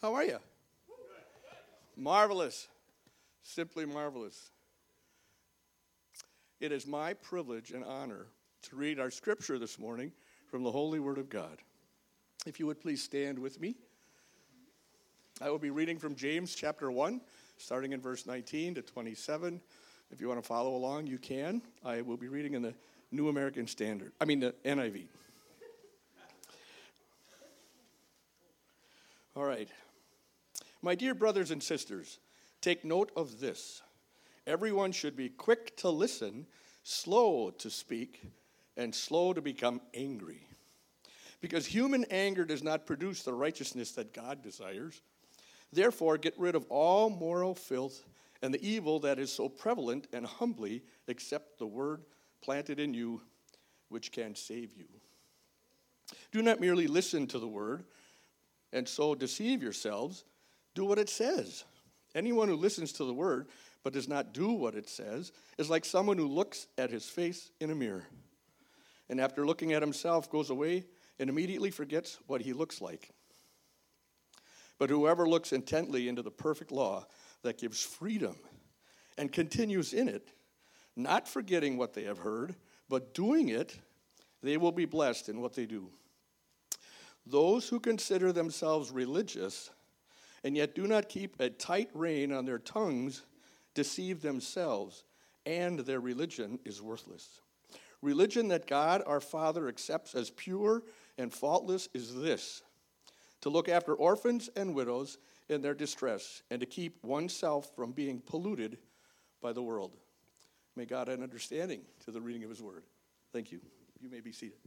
How are you? Marvelous. Simply marvelous. It is my privilege and honor to read our scripture this morning from the Holy Word of God. If you would please stand with me. I will be reading from James chapter 1, starting in verse 19 to 27. If you want to follow along, you can. I will be reading in the New American Standard, I mean, the NIV. All right. My dear brothers and sisters, take note of this. Everyone should be quick to listen, slow to speak, and slow to become angry. Because human anger does not produce the righteousness that God desires. Therefore, get rid of all moral filth and the evil that is so prevalent, and humbly accept the word planted in you, which can save you. Do not merely listen to the word and so deceive yourselves. Do what it says. Anyone who listens to the word but does not do what it says is like someone who looks at his face in a mirror and after looking at himself goes away and immediately forgets what he looks like. But whoever looks intently into the perfect law that gives freedom and continues in it, not forgetting what they have heard, but doing it, they will be blessed in what they do. Those who consider themselves religious and yet do not keep a tight rein on their tongues deceive themselves, and their religion is worthless. Religion that God our Father accepts as pure and faultless is this to look after orphans and widows in their distress, and to keep oneself from being polluted by the world. May God add understanding to the reading of His Word. Thank you. You may be seated.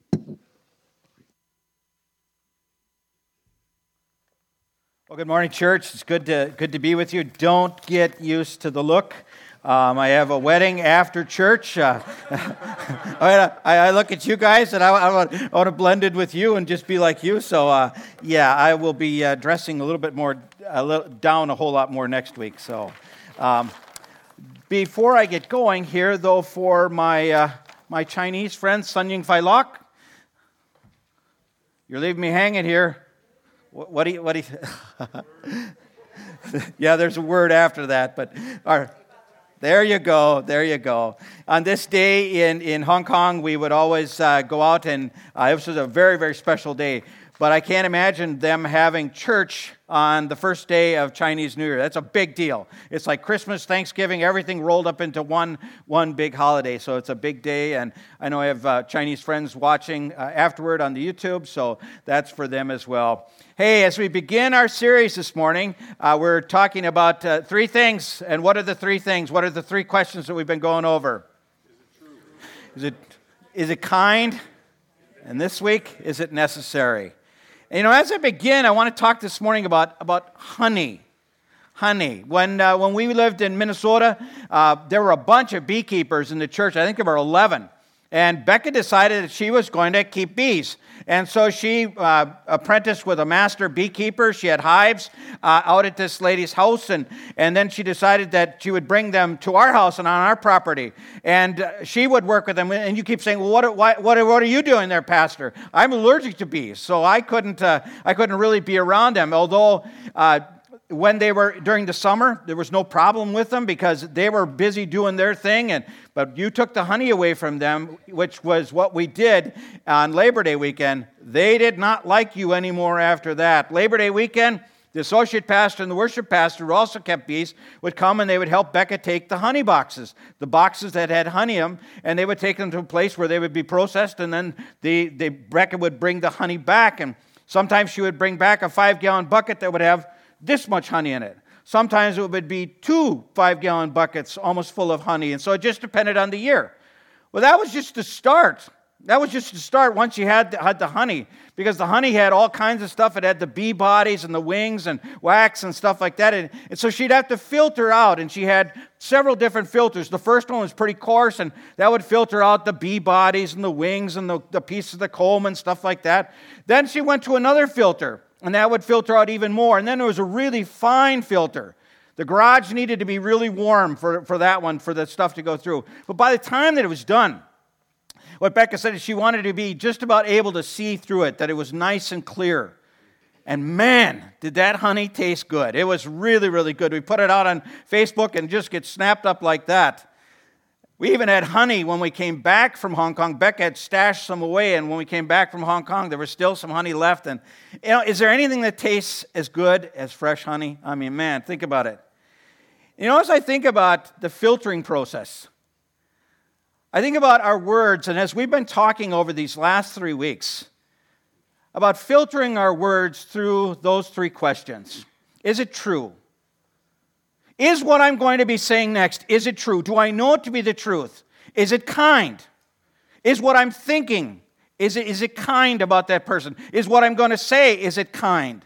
Well, good morning, church. It's good to, good to be with you. Don't get used to the look. Um, I have a wedding after church. Uh, I, I, look at you guys and I, I, want, I, want, to blend in with you and just be like you. So, uh, yeah, I will be uh, dressing a little bit more, a little, down a whole lot more next week. So, um, before I get going here, though, for my, uh, my Chinese friend, Sun Ying Fai Lok, you're leaving me hanging here. What, what do you, what do you, yeah, there's a word after that, but our, there you go, there you go. On this day in, in Hong Kong, we would always uh, go out, and uh, this was a very, very special day. But I can't imagine them having church on the first day of Chinese New Year. That's a big deal. It's like Christmas, Thanksgiving, everything rolled up into one, one big holiday. So it's a big day. And I know I have uh, Chinese friends watching uh, afterward on the YouTube, so that's for them as well. Hey, as we begin our series this morning, uh, we're talking about uh, three things. And what are the three things? What are the three questions that we've been going over? Is it, is it kind? And this week, is it necessary? And, you know, as I begin, I want to talk this morning about, about honey. Honey. When, uh, when we lived in Minnesota, uh, there were a bunch of beekeepers in the church. I think there were 11. And Becca decided that she was going to keep bees. And so she uh, apprenticed with a master beekeeper. She had hives uh, out at this lady's house. And, and then she decided that she would bring them to our house and on our property. And uh, she would work with them. And you keep saying, Well, what, what, what, what are you doing there, Pastor? I'm allergic to bees. So I couldn't, uh, I couldn't really be around them. Although, uh, when they were during the summer, there was no problem with them because they were busy doing their thing. And but you took the honey away from them, which was what we did on Labor Day weekend. They did not like you anymore after that. Labor Day weekend, the associate pastor and the worship pastor, who also kept bees, would come and they would help Becca take the honey boxes, the boxes that had honey in them, and they would take them to a place where they would be processed, and then the, the Becca would bring the honey back. And sometimes she would bring back a five gallon bucket that would have this much honey in it. Sometimes it would be two five gallon buckets almost full of honey. And so it just depended on the year. Well, that was just the start. That was just the start once you had the, had the honey, because the honey had all kinds of stuff. It had the bee bodies and the wings and wax and stuff like that. And, and, so she'd have to filter out, and she had several different filters. The first one was pretty coarse, and that would filter out the bee bodies and the wings and the, the piece of the comb and stuff like that. Then she went to another filter and that would filter out even more. And then there was a really fine filter. The garage needed to be really warm for, for that one, for the stuff to go through. But by the time that it was done, what Becca said is she wanted to be just about able to see through it, that it was nice and clear. And man, did that honey taste good. It was really, really good. We put it out on Facebook and just get snapped up like that. We even had honey when we came back from Hong Kong. Beck had stashed some away, and when we came back from Hong Kong, there was still some honey left. And you know, is there anything that tastes as good as fresh honey? I mean, man, think about it. You know, as I think about the filtering process, I think about our words, and as we've been talking over these last three weeks, about filtering our words through those three questions. Is it true? Is what I'm going to be saying next, is it true? Do I know it to be the truth? Is it kind? Is what I'm thinking, is it, is it kind about that person? Is what I'm going to say, is it kind?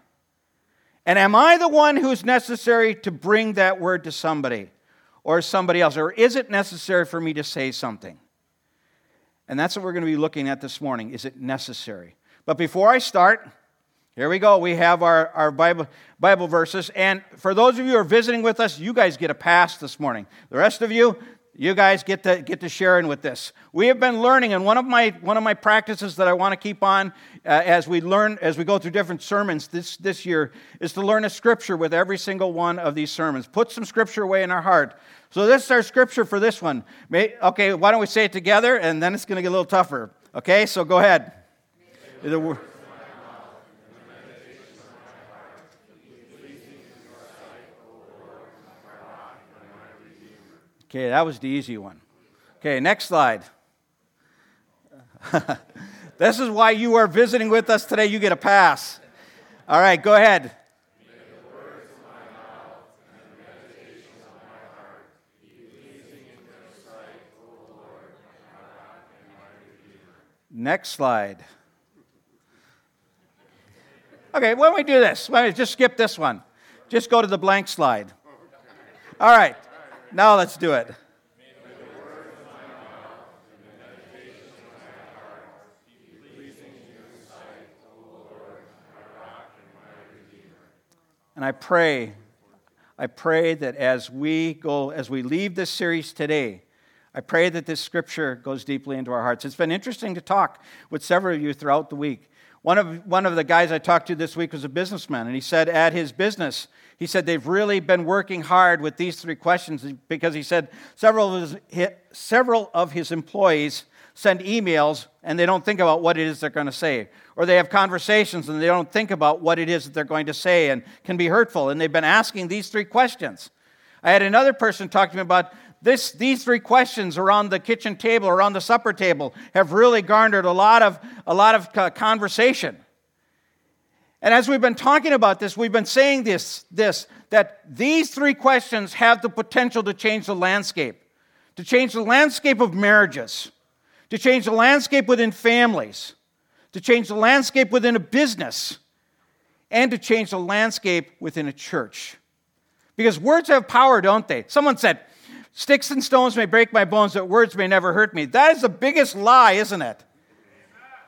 And am I the one who's necessary to bring that word to somebody or somebody else? Or is it necessary for me to say something? And that's what we're going to be looking at this morning. Is it necessary? But before I start, here we go. We have our, our Bible, Bible verses. And for those of you who are visiting with us, you guys get a pass this morning. The rest of you, you guys get to, get to share in with this. We have been learning, and one of my, one of my practices that I want to keep on uh, as we learn, as we go through different sermons this, this year, is to learn a scripture with every single one of these sermons. Put some scripture away in our heart. So this is our scripture for this one. May, okay, why don't we say it together, and then it's going to get a little tougher. Okay, so go ahead. Okay, that was the easy one. Okay, next slide. this is why you are visiting with us today. You get a pass. All right, go ahead. Next slide. Okay, why don't we do this? Why don't we just skip this one? Just go to the blank slide. All right. Now let's do it. And I pray, I pray that as we go, as we leave this series today, I pray that this scripture goes deeply into our hearts. It's been interesting to talk with several of you throughout the week. One of, one of the guys I talked to this week was a businessman, and he said at his business, he said they've really been working hard with these three questions because he said several of his, several of his employees send emails and they don't think about what it is they're going to say. Or they have conversations and they don't think about what it is that they're going to say and can be hurtful. And they've been asking these three questions. I had another person talk to me about this, these three questions around the kitchen table, around the supper table, have really garnered a lot of, a lot of conversation. And as we've been talking about this, we've been saying this, this that these three questions have the potential to change the landscape, to change the landscape of marriages, to change the landscape within families, to change the landscape within a business, and to change the landscape within a church. Because words have power, don't they? Someone said, Sticks and stones may break my bones, but words may never hurt me. That is the biggest lie, isn't it?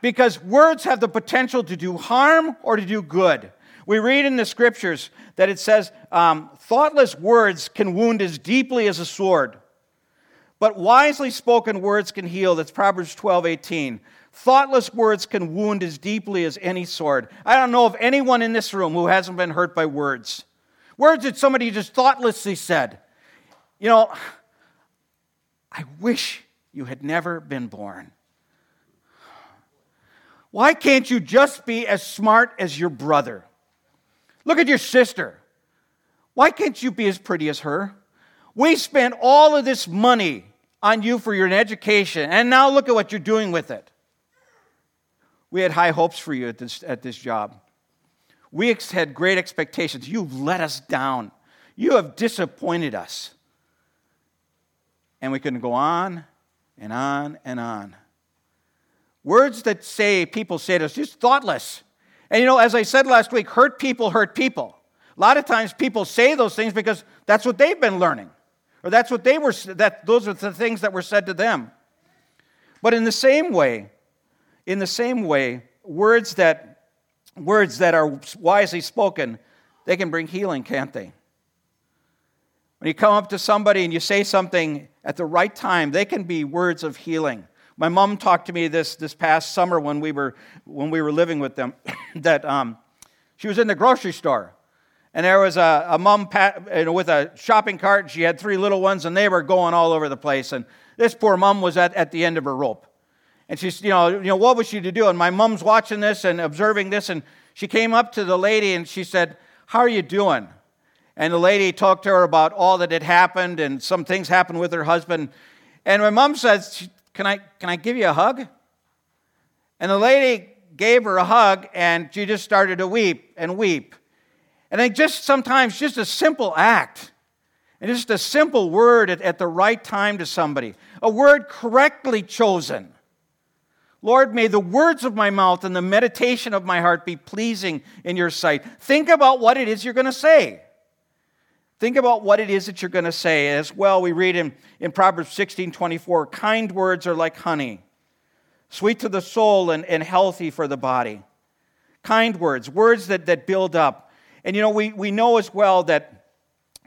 because words have the potential to do harm or to do good. We read in the scriptures that it says, um, thoughtless words can wound as deeply as a sword, but wisely spoken words can heal. That's Proverbs 12 18. Thoughtless words can wound as deeply as any sword. I don't know of anyone in this room who hasn't been hurt by words. Words that somebody just thoughtlessly said. You know, I wish you had never been born. Why can't you just be as smart as your brother? Look at your sister. Why can't you be as pretty as her? We spent all of this money on you for your education, and now look at what you're doing with it. We had high hopes for you at this, at this job. We had great expectations. You've let us down. You have disappointed us. And we can go on and on and on. Words that say, people say to us, just thoughtless. And you know, as I said last week, hurt people hurt people. A lot of times people say those things because that's what they've been learning. Or that's what they were, that those are the things that were said to them. But in the same way, in the same way, words that, words that are wisely spoken, they can bring healing, can't they? When you come up to somebody and you say something at the right time, they can be words of healing. My mom talked to me this, this past summer when we were, when we were living with them that um, She was in the grocery store. And there was a, a mom you know, with a shopping cart. And she had three little ones, and they were going all over the place. And this poor mom was at, at the end of her rope. And she's, you know, you know, what was she to do? And my mom's watching this and observing this. And she came up to the lady and she said, How are you doing? And the lady talked to her about all that had happened and some things happened with her husband. And my mom says, Can I, can I give you a hug? And the lady gave her a hug and she just started to weep and weep. And I just sometimes just a simple act and just a simple word at, at the right time to somebody, a word correctly chosen. Lord, may the words of my mouth and the meditation of my heart be pleasing in your sight. Think about what it is you're going to say. Think about what it is that you're going to say. As well, we read in, in Proverbs 16 24, kind words are like honey, sweet to the soul and, and healthy for the body. Kind words, words that, that build up. And you know, we, we know as well that,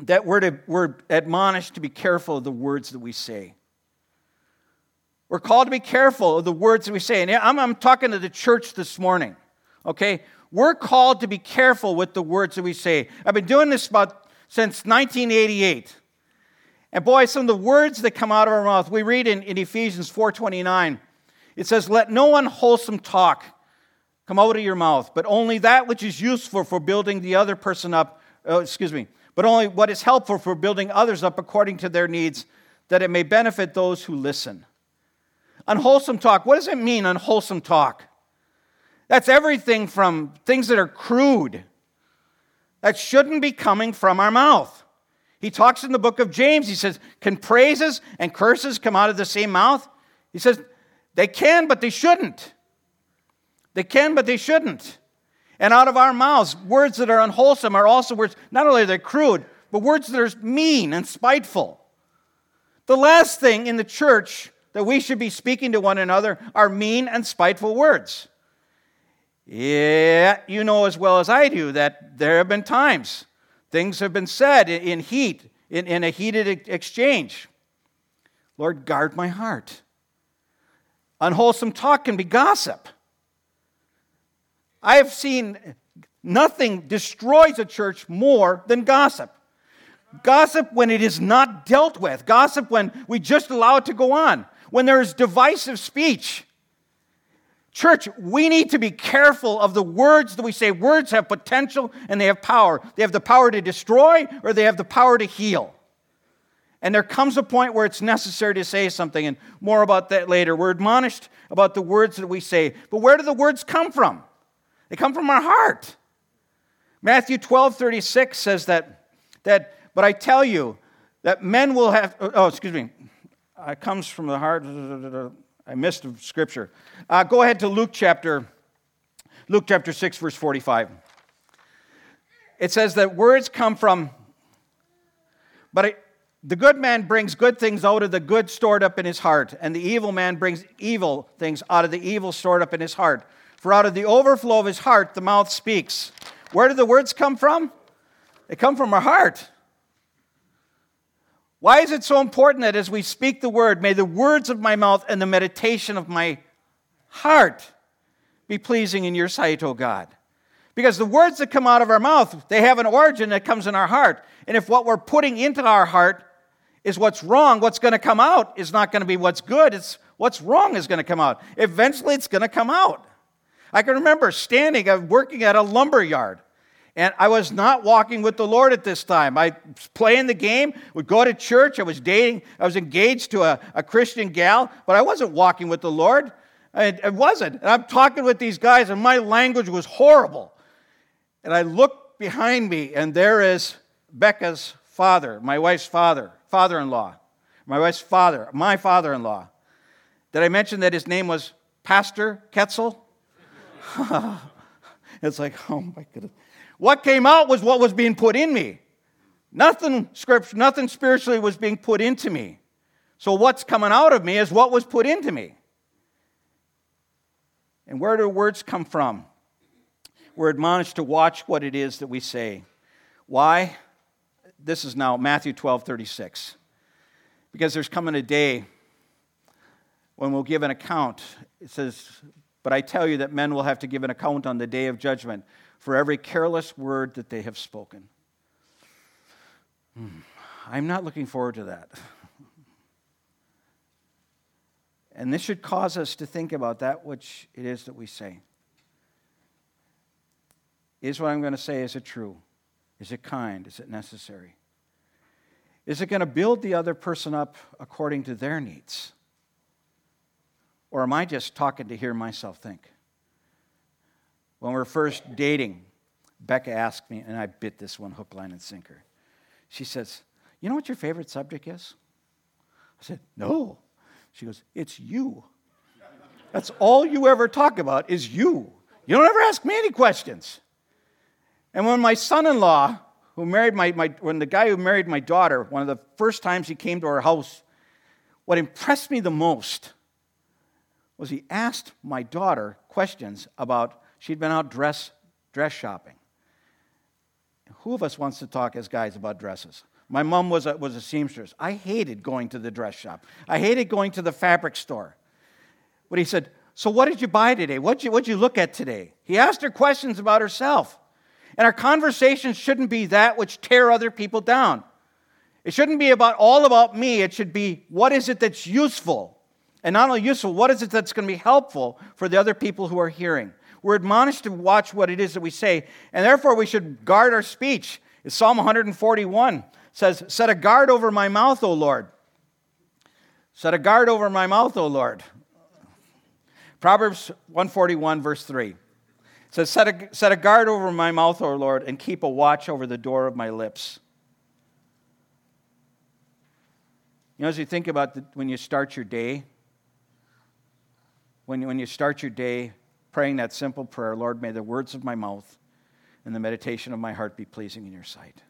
that we're, to, we're admonished to be careful of the words that we say. We're called to be careful of the words that we say. And I'm, I'm talking to the church this morning, okay? We're called to be careful with the words that we say. I've been doing this about since 1988. And boy, some of the words that come out of our mouth, we read in, in Ephesians 4.29, it says, Let no unwholesome talk come out of your mouth, but only that which is useful for building the other person up, uh, excuse me, but only what is helpful for building others up according to their needs, that it may benefit those who listen. Unwholesome talk, what does it mean, unwholesome talk? That's everything from things that are crude that shouldn't be coming from our mouth. He talks in the book of James. He says, Can praises and curses come out of the same mouth? He says, They can, but they shouldn't. They can, but they shouldn't. And out of our mouths, words that are unwholesome are also words, not only are they crude, but words that are mean and spiteful. The last thing in the church that we should be speaking to one another are mean and spiteful words. Yeah, you know as well as I do that there have been times things have been said in heat, in, in a heated exchange. Lord, guard my heart. Unwholesome talk can be gossip. I have seen nothing destroys a church more than gossip. Gossip when it is not dealt with, gossip when we just allow it to go on, when there is divisive speech. Church, we need to be careful of the words that we say. Words have potential and they have power. They have the power to destroy or they have the power to heal. And there comes a point where it's necessary to say something, and more about that later. We're admonished about the words that we say. But where do the words come from? They come from our heart. Matthew 12 36 says that, that but I tell you that men will have, oh, excuse me, it comes from the heart. I missed scripture. Uh, go ahead to Luke chapter, Luke chapter 6, verse 45. It says that words come from, but it, the good man brings good things out of the good stored up in his heart, and the evil man brings evil things out of the evil stored up in his heart. For out of the overflow of his heart, the mouth speaks. Where do the words come from? They come from our heart. Why is it so important that as we speak the word, may the words of my mouth and the meditation of my heart be pleasing in your sight, O God? Because the words that come out of our mouth, they have an origin that comes in our heart. And if what we're putting into our heart is what's wrong, what's going to come out is not going to be what's good, it's what's wrong is going to come out. Eventually, it's going to come out. I can remember standing, working at a lumber yard. And I was not walking with the Lord at this time. I was playing the game, would go to church. I was dating, I was engaged to a, a Christian gal, but I wasn't walking with the Lord. It, it wasn't. And I'm talking with these guys, and my language was horrible. And I look behind me, and there is Becca's father, my wife's father, father in law, my wife's father, my father in law. Did I mention that his name was Pastor Ketzel? it's like, oh my goodness. What came out was what was being put in me. Nothing scripture, nothing spiritually was being put into me. So what's coming out of me is what was put into me. And where do words come from? We're admonished to watch what it is that we say. Why? This is now Matthew 12 36. Because there's coming a day when we'll give an account. It says, But I tell you that men will have to give an account on the day of judgment for every careless word that they have spoken. Hmm. I'm not looking forward to that. And this should cause us to think about that which it is that we say. Is what I'm going to say, is it true? Is it kind? Is it necessary? Is it going to build the other person up according to their needs? Or am I just talking to hear myself think? When we were first dating, Becca asked me, and I bit this one hook, line, and sinker. She says, You know what your favorite subject is? I said, No. She goes, It's you. That's all you ever talk about is you. You don't ever ask me any questions. And when my son in law, who married my, my, when the guy who married my daughter, one of the first times he came to our house, what impressed me the most was he asked my daughter questions about She'd been out dress, dress shopping. Who of us wants to talk as guys about dresses? My mom was a, was a seamstress. I hated going to the dress shop. I hated going to the fabric store. But he said, So what did you buy today? What'd you, what'd you look at today? He asked her questions about herself. And our conversations shouldn't be that which tear other people down. It shouldn't be about all about me. It should be what is it that's useful? And not only useful, what is it that's going to be helpful for the other people who are hearing? We're admonished to watch what it is that we say, and therefore we should guard our speech. Psalm 141 says, Set a guard over my mouth, O Lord. Set a guard over my mouth, O Lord. Proverbs 141, verse 3 says, set a, set a guard over my mouth, O Lord, and keep a watch over the door of my lips. You know, as you think about the, when you start your day, when, when you start your day, praying that simple prayer Lord, may the words of my mouth and the meditation of my heart be pleasing in your sight.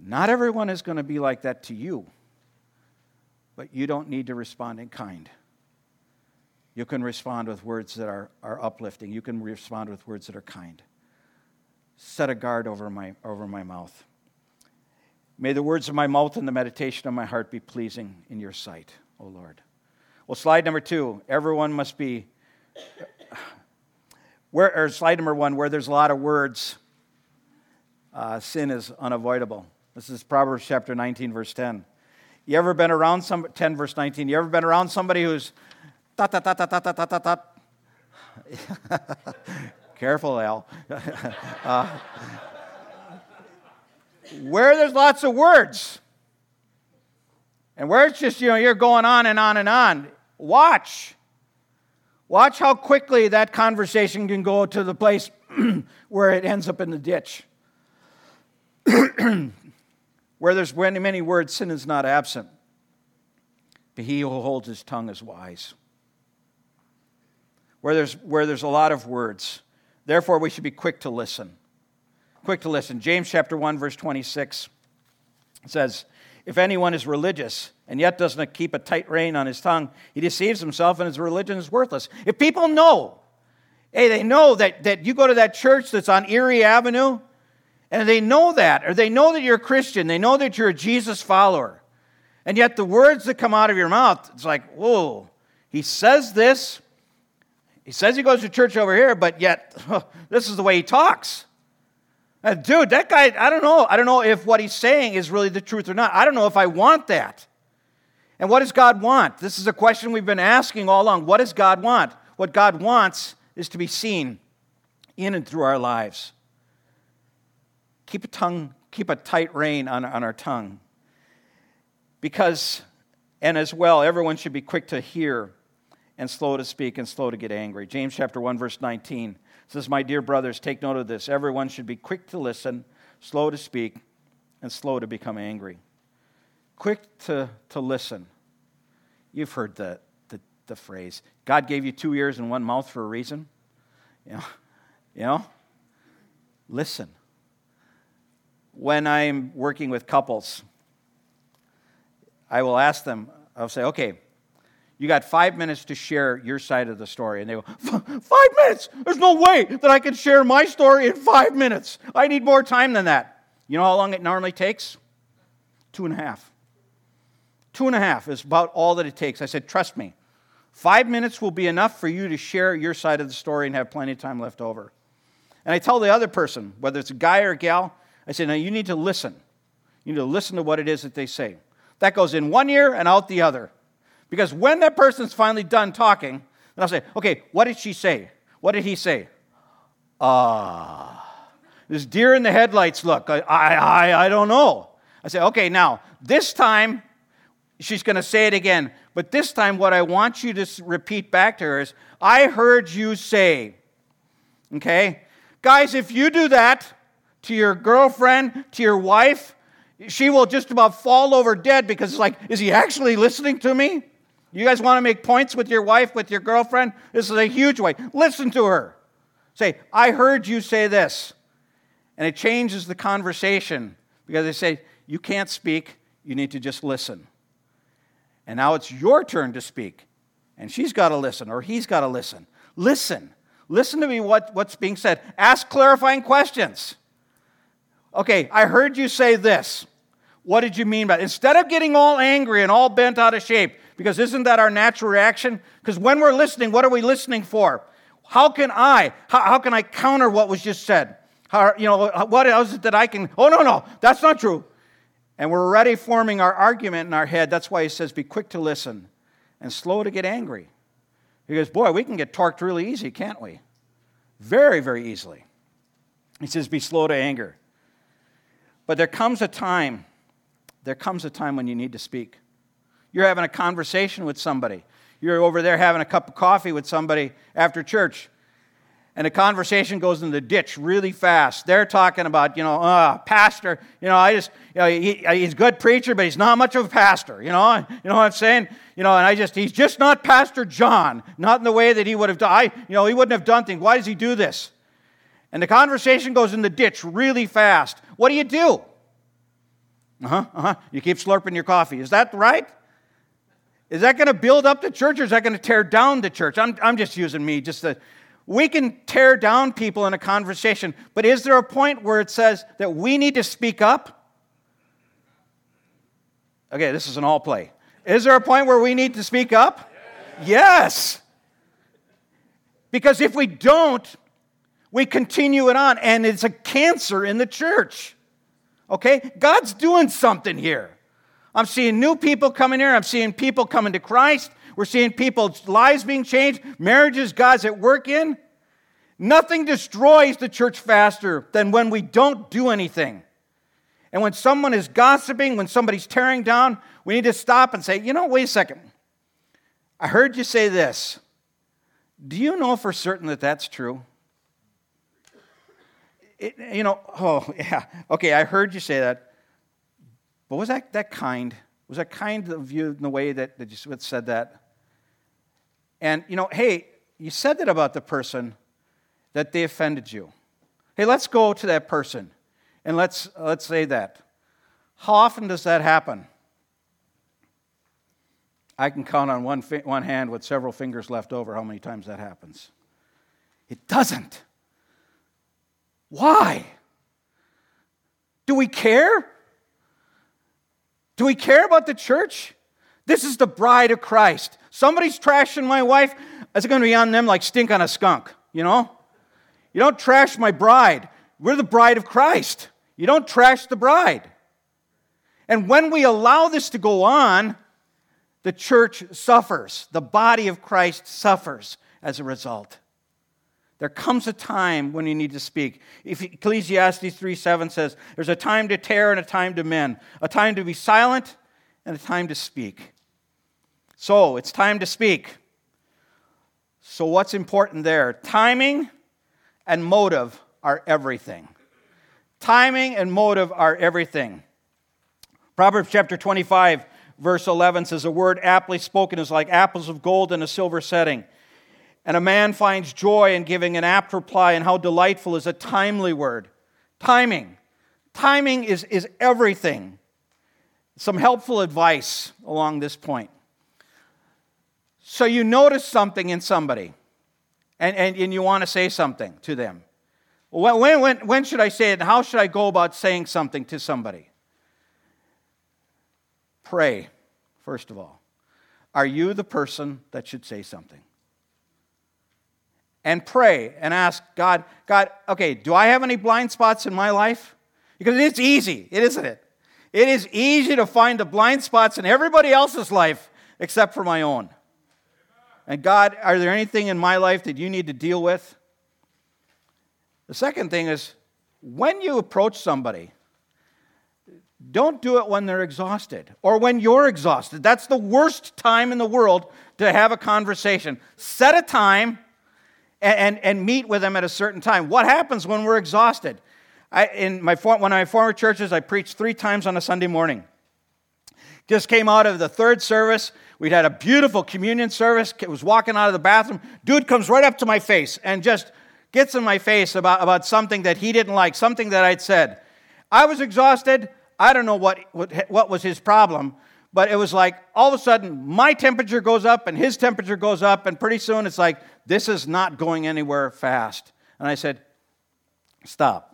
Not everyone is going to be like that to you, but you don't need to respond in kind. You can respond with words that are, are uplifting. You can respond with words that are kind. Set a guard over my, over my mouth. May the words of my mouth and the meditation of my heart be pleasing in your sight, O Lord. Well, slide number two everyone must be where, or slide number one, where there's a lot of words, uh, sin is unavoidable. This is Proverbs chapter 19, verse 10. You ever been around some 10 verse 19? You ever been around somebody who's ta ta ta ta ta ta ta ta ta? Careful, Al. uh, where there's lots of words, and where it's just you know you're going on and on and on. Watch. Watch how quickly that conversation can go to the place where it ends up in the ditch. where there's many, many words, sin is not absent. But he who holds his tongue is wise. Where there's, where there's a lot of words, therefore we should be quick to listen. Quick to listen. James chapter 1, verse 26 says, If anyone is religious and yet doesn't keep a tight rein on his tongue, he deceives himself and his religion is worthless. If people know, hey, they know that, that you go to that church that's on Erie Avenue, and they know that, or they know that you're a Christian, they know that you're a Jesus follower, and yet the words that come out of your mouth, it's like, whoa, he says this, he says he goes to church over here, but yet this is the way he talks. Uh, dude, that guy, I don't know. I don't know if what he's saying is really the truth or not. I don't know if I want that. And what does God want? This is a question we've been asking all along. What does God want? What God wants is to be seen in and through our lives. Keep a tongue, keep a tight rein on, on our tongue. Because, and as well, everyone should be quick to hear and slow to speak and slow to get angry. James chapter 1, verse 19 says, My dear brothers, take note of this. Everyone should be quick to listen, slow to speak, and slow to become angry. Quick to, to listen. You've heard the, the, the phrase, God gave you two ears and one mouth for a reason. You know, you know? Listen. When I'm working with couples, I will ask them, I'll say, okay, you got five minutes to share your side of the story. And they go, Five minutes? There's no way that I can share my story in five minutes. I need more time than that. You know how long it normally takes? Two and a half. Two and a half is about all that it takes. I said, Trust me, five minutes will be enough for you to share your side of the story and have plenty of time left over. And I tell the other person, whether it's a guy or a gal, I say, now you need to listen. You need to listen to what it is that they say. That goes in one ear and out the other. Because when that person's finally done talking, then I'll say, okay, what did she say? What did he say? Ah. This deer in the headlights look. I, I, I don't know. I say, okay, now, this time, she's going to say it again. But this time, what I want you to repeat back to her is, I heard you say. Okay? Guys, if you do that to your girlfriend, to your wife, she will just about fall over dead because it's like, is he actually listening to me? You guys want to make points with your wife, with your girlfriend? This is a huge way. Listen to her. Say, I heard you say this. And it changes the conversation because they say, you can't speak, you need to just listen. And now it's your turn to speak. And she's got to listen, or he's got to listen. Listen. Listen to me what, what's being said. Ask clarifying questions. Okay, I heard you say this. What did you mean by it? Instead of getting all angry and all bent out of shape, because isn't that our natural reaction? Because when we're listening, what are we listening for? How can I, how, how can I counter what was just said? How, you know, what is it that I can, oh, no, no, that's not true. And we're already forming our argument in our head. That's why he says, be quick to listen and slow to get angry. Goes, boy, we can get torqued really easy, can't we? Very, very easily. He says, be slow to anger. But there comes a time, there comes a time when you need to speak. You're having a conversation with somebody. You're over there having a cup of coffee with somebody after church and the conversation goes in the ditch really fast. They're talking about, you know, uh, pastor, you know, I just, you know, he, he's a good preacher, but he's not much of a pastor, you know, you know what I'm saying? You know, and I just, he's just not Pastor John, not in the way that he would have done, I, you know, he wouldn't have done things. Why does he do this? And the conversation goes in the ditch really fast. What do you do? Uh huh, uh huh. You keep slurping your coffee. Is that right? Is that going to build up the church or is that going to tear down the church? I'm, I'm just using me just to we can tear down people in a conversation, but is there a point where it says that we need to speak up? Okay, this is an all play. Is there a point where we need to speak up? Yes. yes. Because if we don't, we continue it on, and it's a cancer in the church. Okay? God's doing something here. I'm seeing new people coming here. I'm seeing people coming to Christ. We're seeing people's lives being changed, marriages God's at work in. Nothing destroys the church faster than when we don't do anything. And when someone is gossiping, when somebody's tearing down, we need to stop and say, you know, wait a second. I heard you say this. Do you know for certain that that's true? It, you know, oh, yeah. Okay, I heard you say that. But was that, that kind? Was that kind of you in the way that, that you said that? And, you know, hey, you said that about the person that they offended you. Hey, let's go to that person and let's, let's say that. How often does that happen? I can count on one, fi- one hand with several fingers left over how many times that happens. It doesn't. Why? Do we care? Do we care about the church? This is the bride of Christ. Somebody's trashing my wife, it's going to be on them like stink on a skunk, you know? You don't trash my bride. We're the bride of Christ. You don't trash the bride. And when we allow this to go on, the church suffers. The body of Christ suffers as a result. There comes a time when you need to speak. If Ecclesiastes 3 7 says, There's a time to tear and a time to mend, a time to be silent and a time to speak. So it's time to speak. So, what's important there? Timing and motive are everything. Timing and motive are everything. Proverbs chapter 25, verse 11 says, A word aptly spoken is like apples of gold in a silver setting. And a man finds joy in giving an apt reply, and how delightful is a timely word. Timing. Timing is, is everything. Some helpful advice along this point. So you notice something in somebody and, and, and you want to say something to them. When, when, when should I say it? How should I go about saying something to somebody? Pray, first of all. Are you the person that should say something? And pray and ask God, God, okay, do I have any blind spots in my life? Because it's easy, isn't it? It is easy to find the blind spots in everybody else's life except for my own. And God, are there anything in my life that you need to deal with? The second thing is when you approach somebody, don't do it when they're exhausted or when you're exhausted. That's the worst time in the world to have a conversation. Set a time and, and, and meet with them at a certain time. What happens when we're exhausted? I, in my, one of my former churches, I preached three times on a Sunday morning. Just came out of the third service. We'd had a beautiful communion service. Was walking out of the bathroom. Dude comes right up to my face and just gets in my face about, about something that he didn't like, something that I'd said. I was exhausted. I don't know what, what, what was his problem, but it was like all of a sudden my temperature goes up and his temperature goes up, and pretty soon it's like, this is not going anywhere fast. And I said, Stop.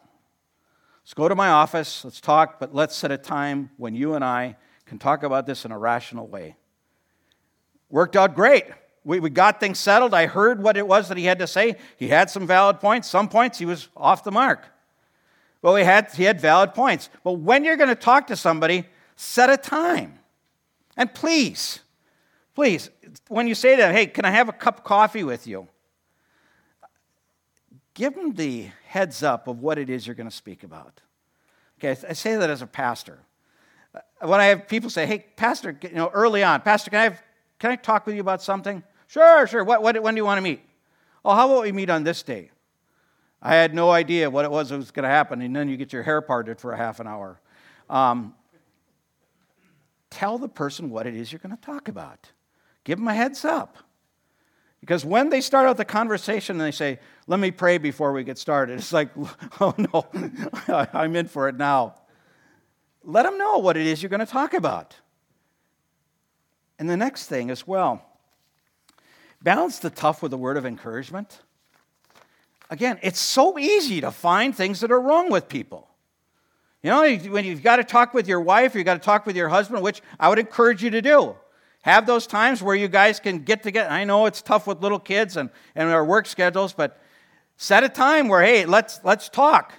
Let's go to my office, let's talk, but let's set a time when you and I can talk about this in a rational way. Worked out great. We, we got things settled. I heard what it was that he had to say. He had some valid points. Some points he was off the mark. Well, he had, he had valid points. But when you're going to talk to somebody, set a time. And please, please, when you say to them, hey, can I have a cup of coffee with you? Give them the heads up of what it is you're going to speak about. Okay, I say that as a pastor. When I have people say, hey, Pastor, you know, early on, Pastor, can I, have, can I talk with you about something? Sure, sure. What, what, when do you want to meet? Oh, how about we meet on this day? I had no idea what it was that was going to happen, and then you get your hair parted for a half an hour. Um, tell the person what it is you're going to talk about. Give them a heads up. Because when they start out the conversation and they say, Let me pray before we get started, it's like, Oh no, I'm in for it now. Let them know what it is you're going to talk about. And the next thing as well balance the tough with a word of encouragement. Again, it's so easy to find things that are wrong with people. You know, when you've got to talk with your wife, you've got to talk with your husband, which I would encourage you to do. Have those times where you guys can get together. I know it's tough with little kids and, and our work schedules, but set a time where, hey, let's, let's talk.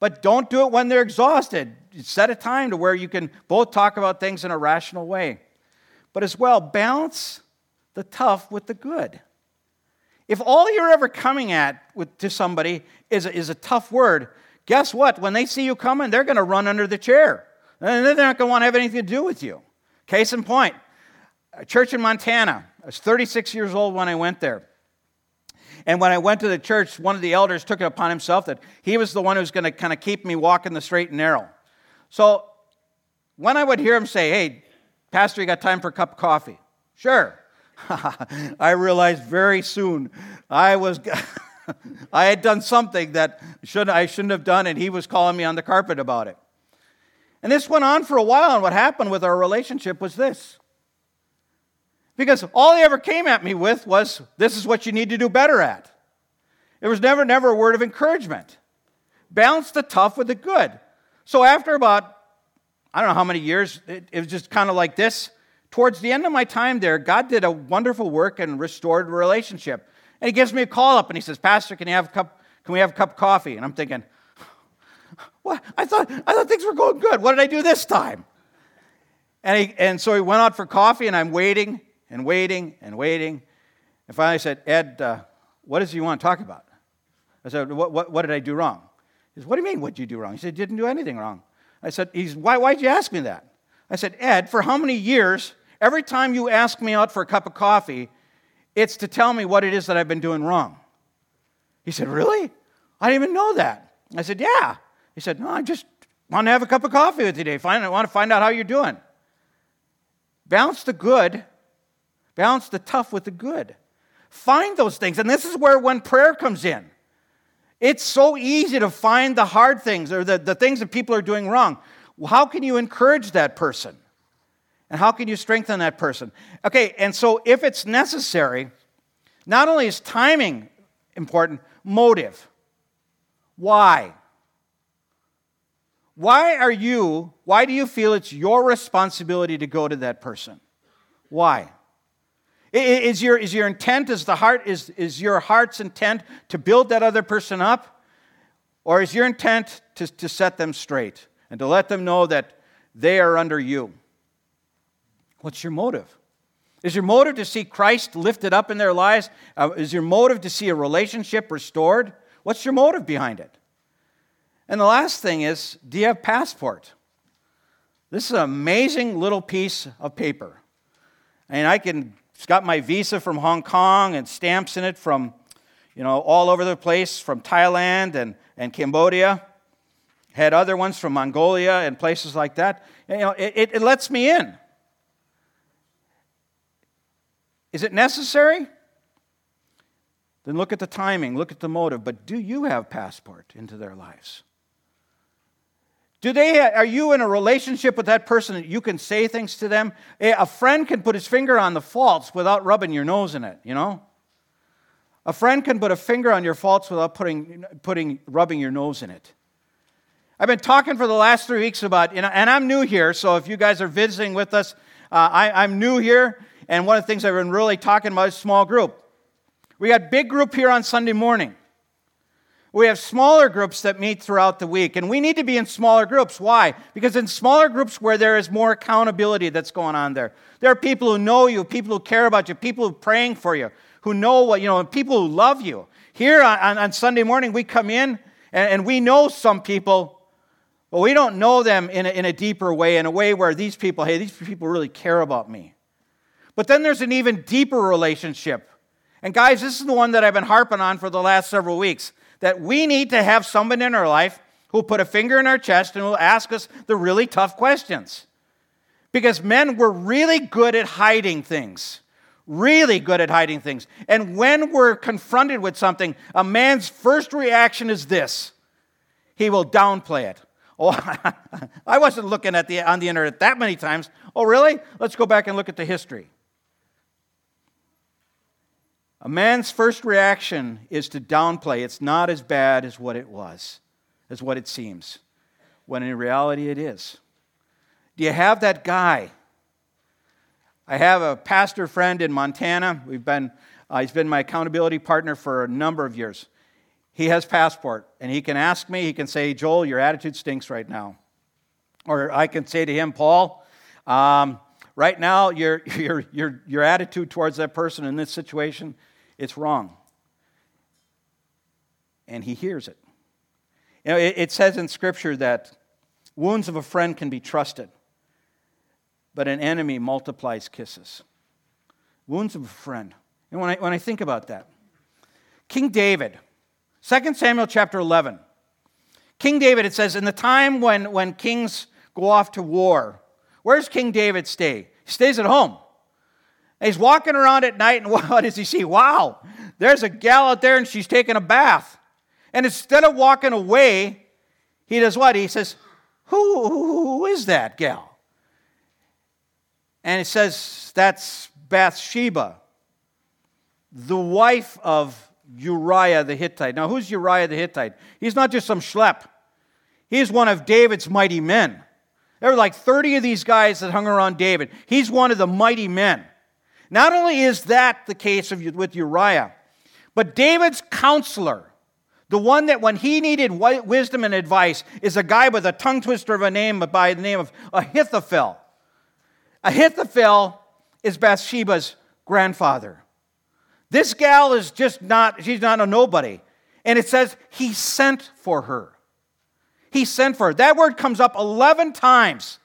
But don't do it when they're exhausted. Set a time to where you can both talk about things in a rational way. But as well, balance the tough with the good. If all you're ever coming at with, to somebody is a, is a tough word, guess what? When they see you coming, they're going to run under the chair. And they're not going to want to have anything to do with you. Case in point, a church in Montana. I was 36 years old when I went there. And when I went to the church, one of the elders took it upon himself that he was the one who was going to kind of keep me walking the straight and narrow. So when I would hear him say, Hey, Pastor, you got time for a cup of coffee? Sure. I realized very soon I was. I had done something that should, I shouldn't have done, and he was calling me on the carpet about it. And this went on for a while, and what happened with our relationship was this because all he ever came at me with was, this is what you need to do better at. It was never, never a word of encouragement. Balance the tough with the good. So after about, I don't know how many years, it, it was just kind of like this. Towards the end of my time there, God did a wonderful work and restored relationship. And he gives me a call up and he says, Pastor, can, you have a cup, can we have a cup of coffee? And I'm thinking, what? I thought, I thought things were going good. What did I do this time? And, he, and so he went out for coffee, and I'm waiting and waiting and waiting. And finally I said, Ed, uh, what does he want to talk about? I said, what, what, what, did I do wrong? He said, What do you mean, what did you do wrong? He said, Didn't do anything wrong. I said, He's, Why, why'd you ask me that? I said, Ed, for how many years, every time you ask me out for a cup of coffee, it's to tell me what it is that I've been doing wrong. He said, Really? I didn't even know that. I said, Yeah. He said, No, I just want to have a cup of coffee with you today. I want to find out how you're doing. Balance the good Balance the tough with the good. Find those things. And this is where when prayer comes in. It's so easy to find the hard things or the, the things that people are doing wrong. how can you encourage that person? And how can you strengthen that person? Okay, and so if it's necessary, not only is timing important, motive. Why? Why are you, why do you feel it's your responsibility to go to that person? Why? Is your, is your intent, is the heart, is, is your heart's intent to build that other person up? Or is your intent to, to set them straight and to let them know that they are under you? What's your motive? Is your motive to see Christ lifted up in their lives? Uh, is your motive to see a relationship restored? What's your motive behind it? And the last thing is do you have passport? This is an amazing little piece of paper. And I can, it's got my visa from Hong Kong and stamps in it from, you know, all over the place, from Thailand and, and Cambodia. Had other ones from Mongolia and places like that. You know, it, it, it lets me in. Is it necessary? Then look at the timing, look at the motive. But do you have passport into their lives? Do they, are you in a relationship with that person that you can say things to them? A friend can put his finger on the faults without rubbing your nose in it, you know? A friend can put a finger on your faults without putting, putting, rubbing your nose in it. I've been talking for the last three weeks about, and I'm new here, so if you guys are visiting with us, uh, I, I'm new here, and one of the things I've been really talking about is small group. We got big group here on Sunday morning. We have smaller groups that meet throughout the week, and we need to be in smaller groups. Why? Because in smaller groups where there is more accountability that's going on there, there are people who know you, people who care about you, people who are praying for you, who know what, you know, and people who love you. Here on, on Sunday morning, we come in and, and, we know some people, but we don't know them in a, in a deeper way, in a way where these people, hey, these people really care about me. But then there's an even deeper relationship. And guys, this is the one that I've been harping on for the last several weeks that we need to have someone in our life who'll put a finger in our chest and will ask us the really tough questions. Because men were really good at hiding things. Really good at hiding things. And when we're confronted with something, a man's first reaction is this he will downplay it. Oh, I wasn't looking at the, on the internet that many times. Oh, really? Let's go back and look at the history. A man's first reaction is to downplay. It's not as bad as what it was, as what it seems, when in reality it is. Do you have that guy? I have a pastor friend in Montana. We've been, uh, he's been my accountability partner for a number of years. He has passport, and he can ask me, he can say, Joel, your attitude stinks right now. Or I can say to him, Paul, um, right now, your, your, your, your attitude towards that person in this situation it's wrong. And he hears it. You know, it, it says in Scripture that wounds of a friend can be trusted, but an enemy multiplies kisses. Wounds of a friend. And when I, when I think about that, King David, 2 Samuel chapter 11. King David, it says, in the time when, when kings go off to war, where's King David stay? He stays at home. And he's walking around at night, and what does he see? Wow, there's a gal out there, and she's taking a bath. And instead of walking away, he does what? He says, Who, who is that gal? And it says, That's Bathsheba, the wife of Uriah the Hittite. Now, who's Uriah the Hittite? He's not just some schlep, he's one of David's mighty men. There were like 30 of these guys that hung around David. He's one of the mighty men. Not only is that the case with Uriah, but David's counselor, the one that when he needed wisdom and advice, is a guy with a tongue twister of a name by the name of Ahithophel. Ahithophel is Bathsheba's grandfather. This gal is just not, she's not a nobody. And it says he sent for her. He sent for her. That word comes up 11 times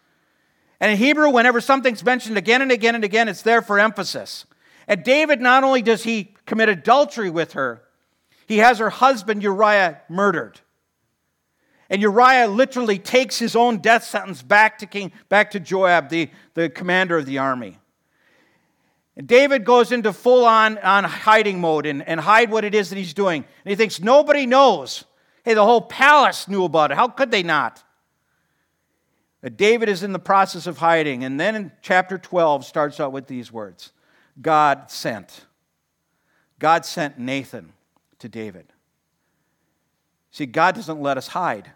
and in Hebrew, whenever something's mentioned again and again and again, it's there for emphasis. And David, not only does he commit adultery with her, he has her husband Uriah murdered. And Uriah literally takes his own death sentence back to King, back to Joab, the, the commander of the army. And David goes into full on, on hiding mode and, and hide what it is that he's doing. And he thinks nobody knows. Hey, the whole palace knew about it. How could they not? David is in the process of hiding. And then in chapter 12 starts out with these words God sent. God sent Nathan to David. See, God doesn't let us hide.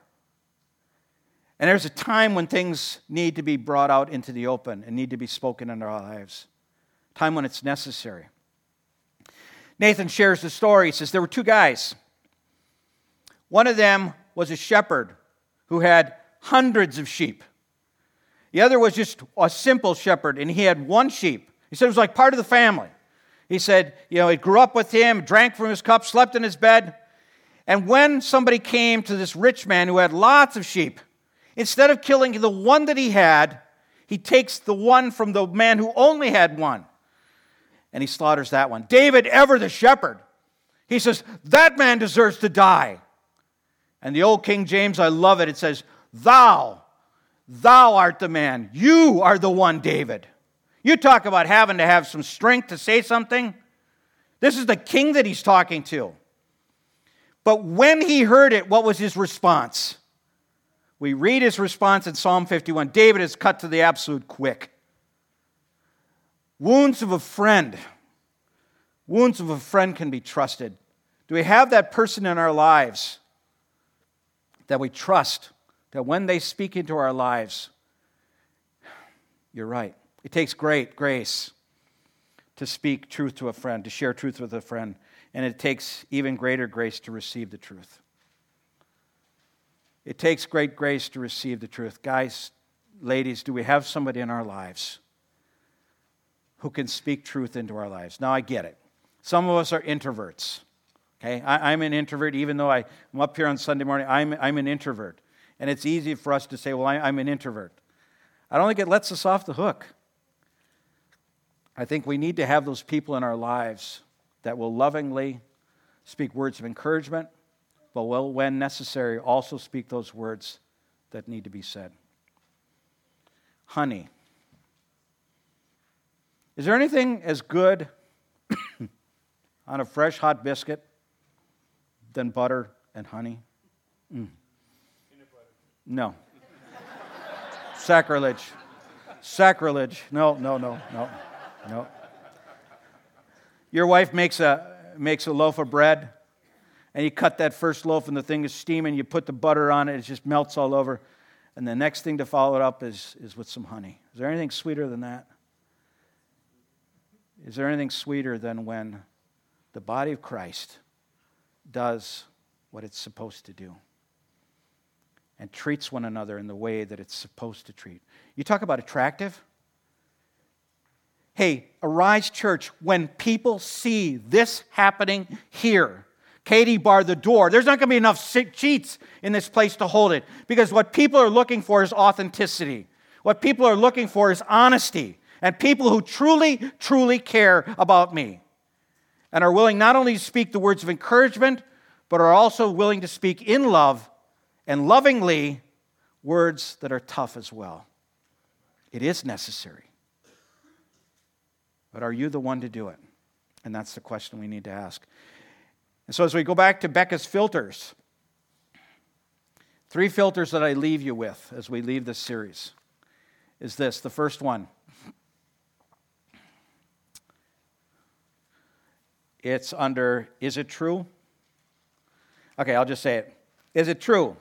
And there's a time when things need to be brought out into the open and need to be spoken in our lives. time when it's necessary. Nathan shares the story. He says there were two guys. One of them was a shepherd who had hundreds of sheep. The other was just a simple shepherd, and he had one sheep. He said it was like part of the family. He said, you know, he grew up with him, drank from his cup, slept in his bed. And when somebody came to this rich man who had lots of sheep, instead of killing the one that he had, he takes the one from the man who only had one and he slaughters that one. David, ever the shepherd, he says, That man deserves to die. And the old King James, I love it. It says, Thou, thou art the man. You are the one, David. You talk about having to have some strength to say something. This is the king that he's talking to. But when he heard it, what was his response? We read his response in Psalm 51. David is cut to the absolute quick. Wounds of a friend. Wounds of a friend can be trusted. Do we have that person in our lives that we trust, that when they speak into our lives, you're right. It takes great grace to speak truth to a friend, to share truth with a friend, and it takes even greater grace to receive the truth. It takes great grace to receive the truth. Guys, ladies, do we have somebody in our lives who can speak truth into our lives? Now, I get it. Some of us are introverts. Okay? I, am an introvert, even though I, am up here on Sunday morning, I'm, I'm an introvert. And it's easy for us to say, well, I'm an introvert. I don't think it lets us off the hook. I think we need to have those people in our lives that will lovingly speak words of encouragement, but will, when necessary, also speak those words that need to be said. Honey. Is there anything as good on a fresh hot biscuit than butter and honey? Mm. No. Sacrilege. Sacrilege. No, no, no, no, no. Your wife makes a, makes a loaf of bread, and you cut that first loaf, and the thing is steaming. You put the butter on it, it just melts all over. And the next thing to follow it up is, is with some honey. Is there anything sweeter than that? Is there anything sweeter than when the body of Christ does what it's supposed to do and treats one another in the way that it's supposed to treat? You talk about attractive. Hey, Arise Church, when people see this happening here, Katie barred the door. There's not going to be enough seats in this place to hold it because what people are looking for is authenticity. What people are looking for is honesty and people who truly, truly care about me and are willing not only to speak the words of encouragement, but are also willing to speak in love and lovingly words that are tough as well. It is necessary. But are you the one to do it? And that's the question we need to ask. And so, as we go back to Becca's filters, three filters that I leave you with as we leave this series is this the first one It's under, is it true? Okay, I'll just say it. Is it true?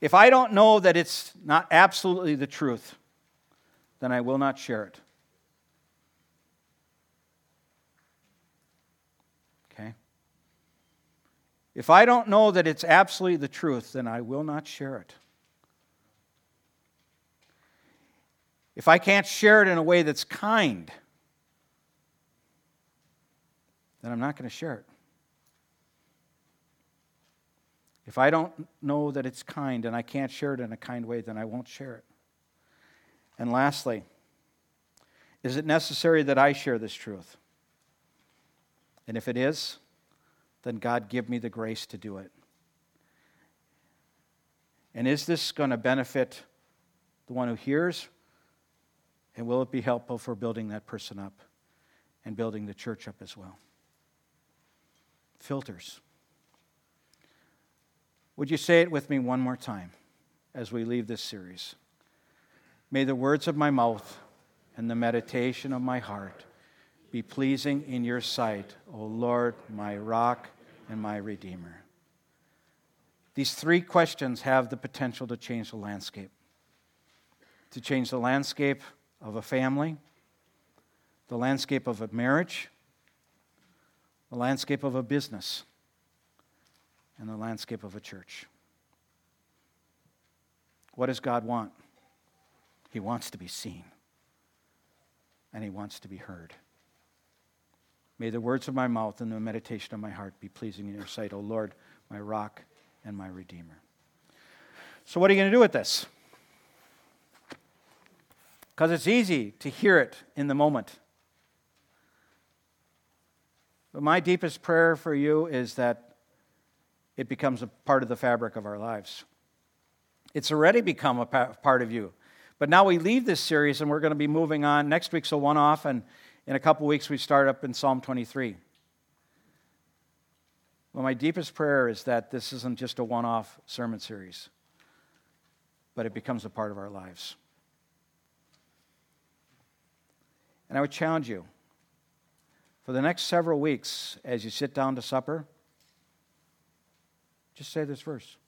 If I don't know that it's not absolutely the truth, then I will not share it. Okay? If I don't know that it's absolutely the truth, then I will not share it. If I can't share it in a way that's kind, then I'm not going to share it. If I don't know that it's kind and I can't share it in a kind way, then I won't share it. And lastly, is it necessary that I share this truth? And if it is, then God give me the grace to do it. And is this going to benefit the one who hears? And will it be helpful for building that person up and building the church up as well? filters. Would you say it with me one more time as we leave this series? May the words of my mouth and the meditation of my heart be pleasing in your sight, O Lord, my rock and my redeemer. These three questions have the potential to change the landscape. To change the landscape of a family, the landscape of a marriage, the landscape of a business, and the landscape of a church. What does God want? He wants to be seen, and He wants to be heard. May the words of my mouth and the meditation of my heart be pleasing in your sight, O Lord, my rock and my redeemer. So, what are you going to do with this? Because it's easy to hear it in the moment. But my deepest prayer for you is that it becomes a part of the fabric of our lives. It's already become a part of you. But now we leave this series and we're going to be moving on. Next week's a one off, and in a couple weeks we start up in Psalm 23. Well, my deepest prayer is that this isn't just a one off sermon series, but it becomes a part of our lives. And I would challenge you for the next several weeks as you sit down to supper, just say this verse.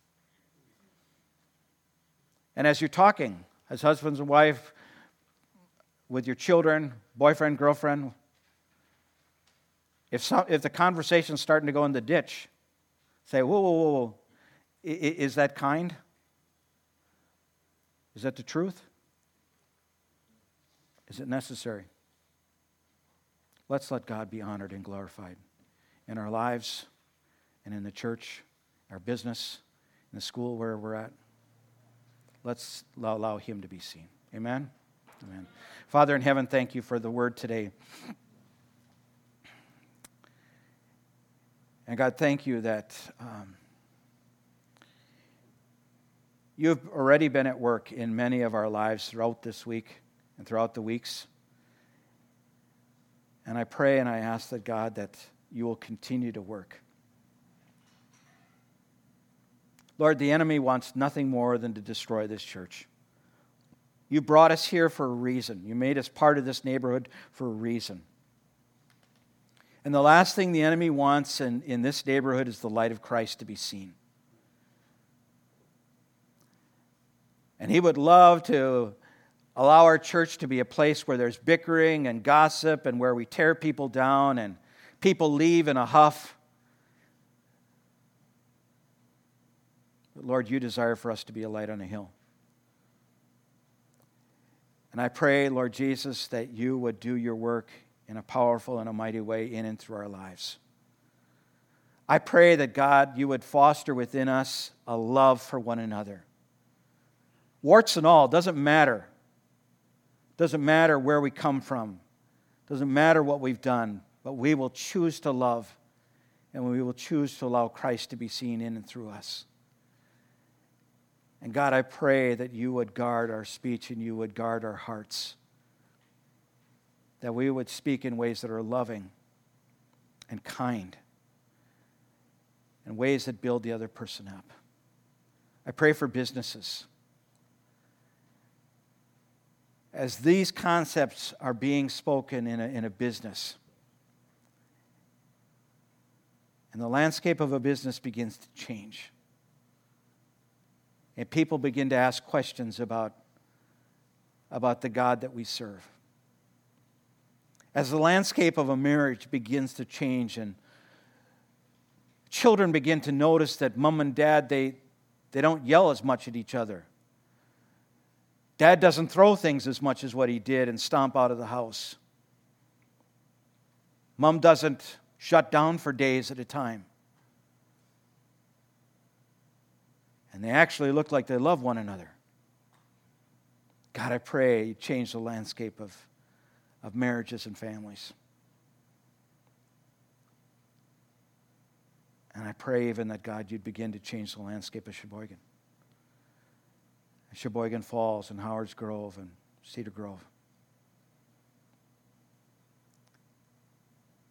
And as you're talking, as husbands and wife, with your children, boyfriend, girlfriend, if, some, if the conversation's starting to go in the ditch, say, whoa, whoa, whoa, whoa. Is that kind? Is that the truth? Is it necessary? Let's let God be honored and glorified in our lives and in the church, our business, in the school where we're at. Let's allow Him to be seen. Amen? Amen. Father in heaven, thank you for the word today. And God, thank you that um, you've already been at work in many of our lives throughout this week and throughout the weeks. And I pray and I ask that, God, that you will continue to work. Lord, the enemy wants nothing more than to destroy this church. You brought us here for a reason. You made us part of this neighborhood for a reason. And the last thing the enemy wants in, in this neighborhood is the light of Christ to be seen. And he would love to allow our church to be a place where there's bickering and gossip and where we tear people down and people leave in a huff. But Lord, you desire for us to be a light on a hill. And I pray, Lord Jesus, that you would do your work in a powerful and a mighty way in and through our lives. I pray that God, you would foster within us a love for one another. Warts and all, doesn't matter. Doesn't matter where we come from, doesn't matter what we've done, but we will choose to love and we will choose to allow Christ to be seen in and through us. And God, I pray that you would guard our speech and you would guard our hearts. That we would speak in ways that are loving and kind, and ways that build the other person up. I pray for businesses. as these concepts are being spoken in a, in a business, and the landscape of a business begins to change, and people begin to ask questions about, about the God that we serve. As the landscape of a marriage begins to change and children begin to notice that mom and dad, they, they don't yell as much at each other Dad doesn't throw things as much as what he did and stomp out of the house. Mom doesn't shut down for days at a time. And they actually look like they love one another. God, I pray you change the landscape of, of marriages and families. And I pray even that, God, you'd begin to change the landscape of Sheboygan. Sheboygan Falls and Howards Grove and Cedar Grove.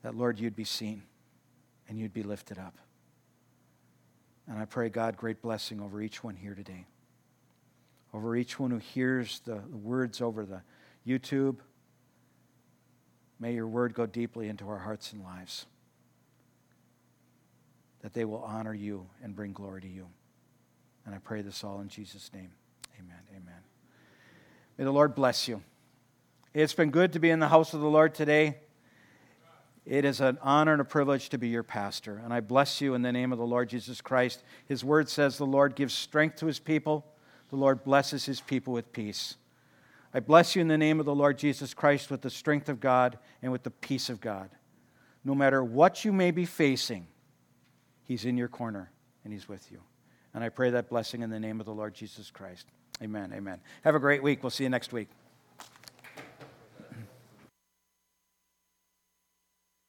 That, Lord, you'd be seen and you'd be lifted up. And I pray, God, great blessing over each one here today, over each one who hears the, words over the YouTube. May your word go deeply into our hearts and lives, that they will honor you and bring glory to you. And I pray this all in Jesus' name. Amen. Amen. May the Lord bless you. It's been good to be in the house of the Lord today. It is an honor and a privilege to be your pastor. And I bless you in the name of the Lord Jesus Christ. His word says the Lord gives strength to his people, the Lord blesses his people with peace. I bless you in the name of the Lord Jesus Christ with the strength of God and with the peace of God. No matter what you may be facing, He's in your corner and He's with you. And I pray that blessing in the name of the Lord Jesus Christ. Amen. Amen. Have a great week. We'll see you next week.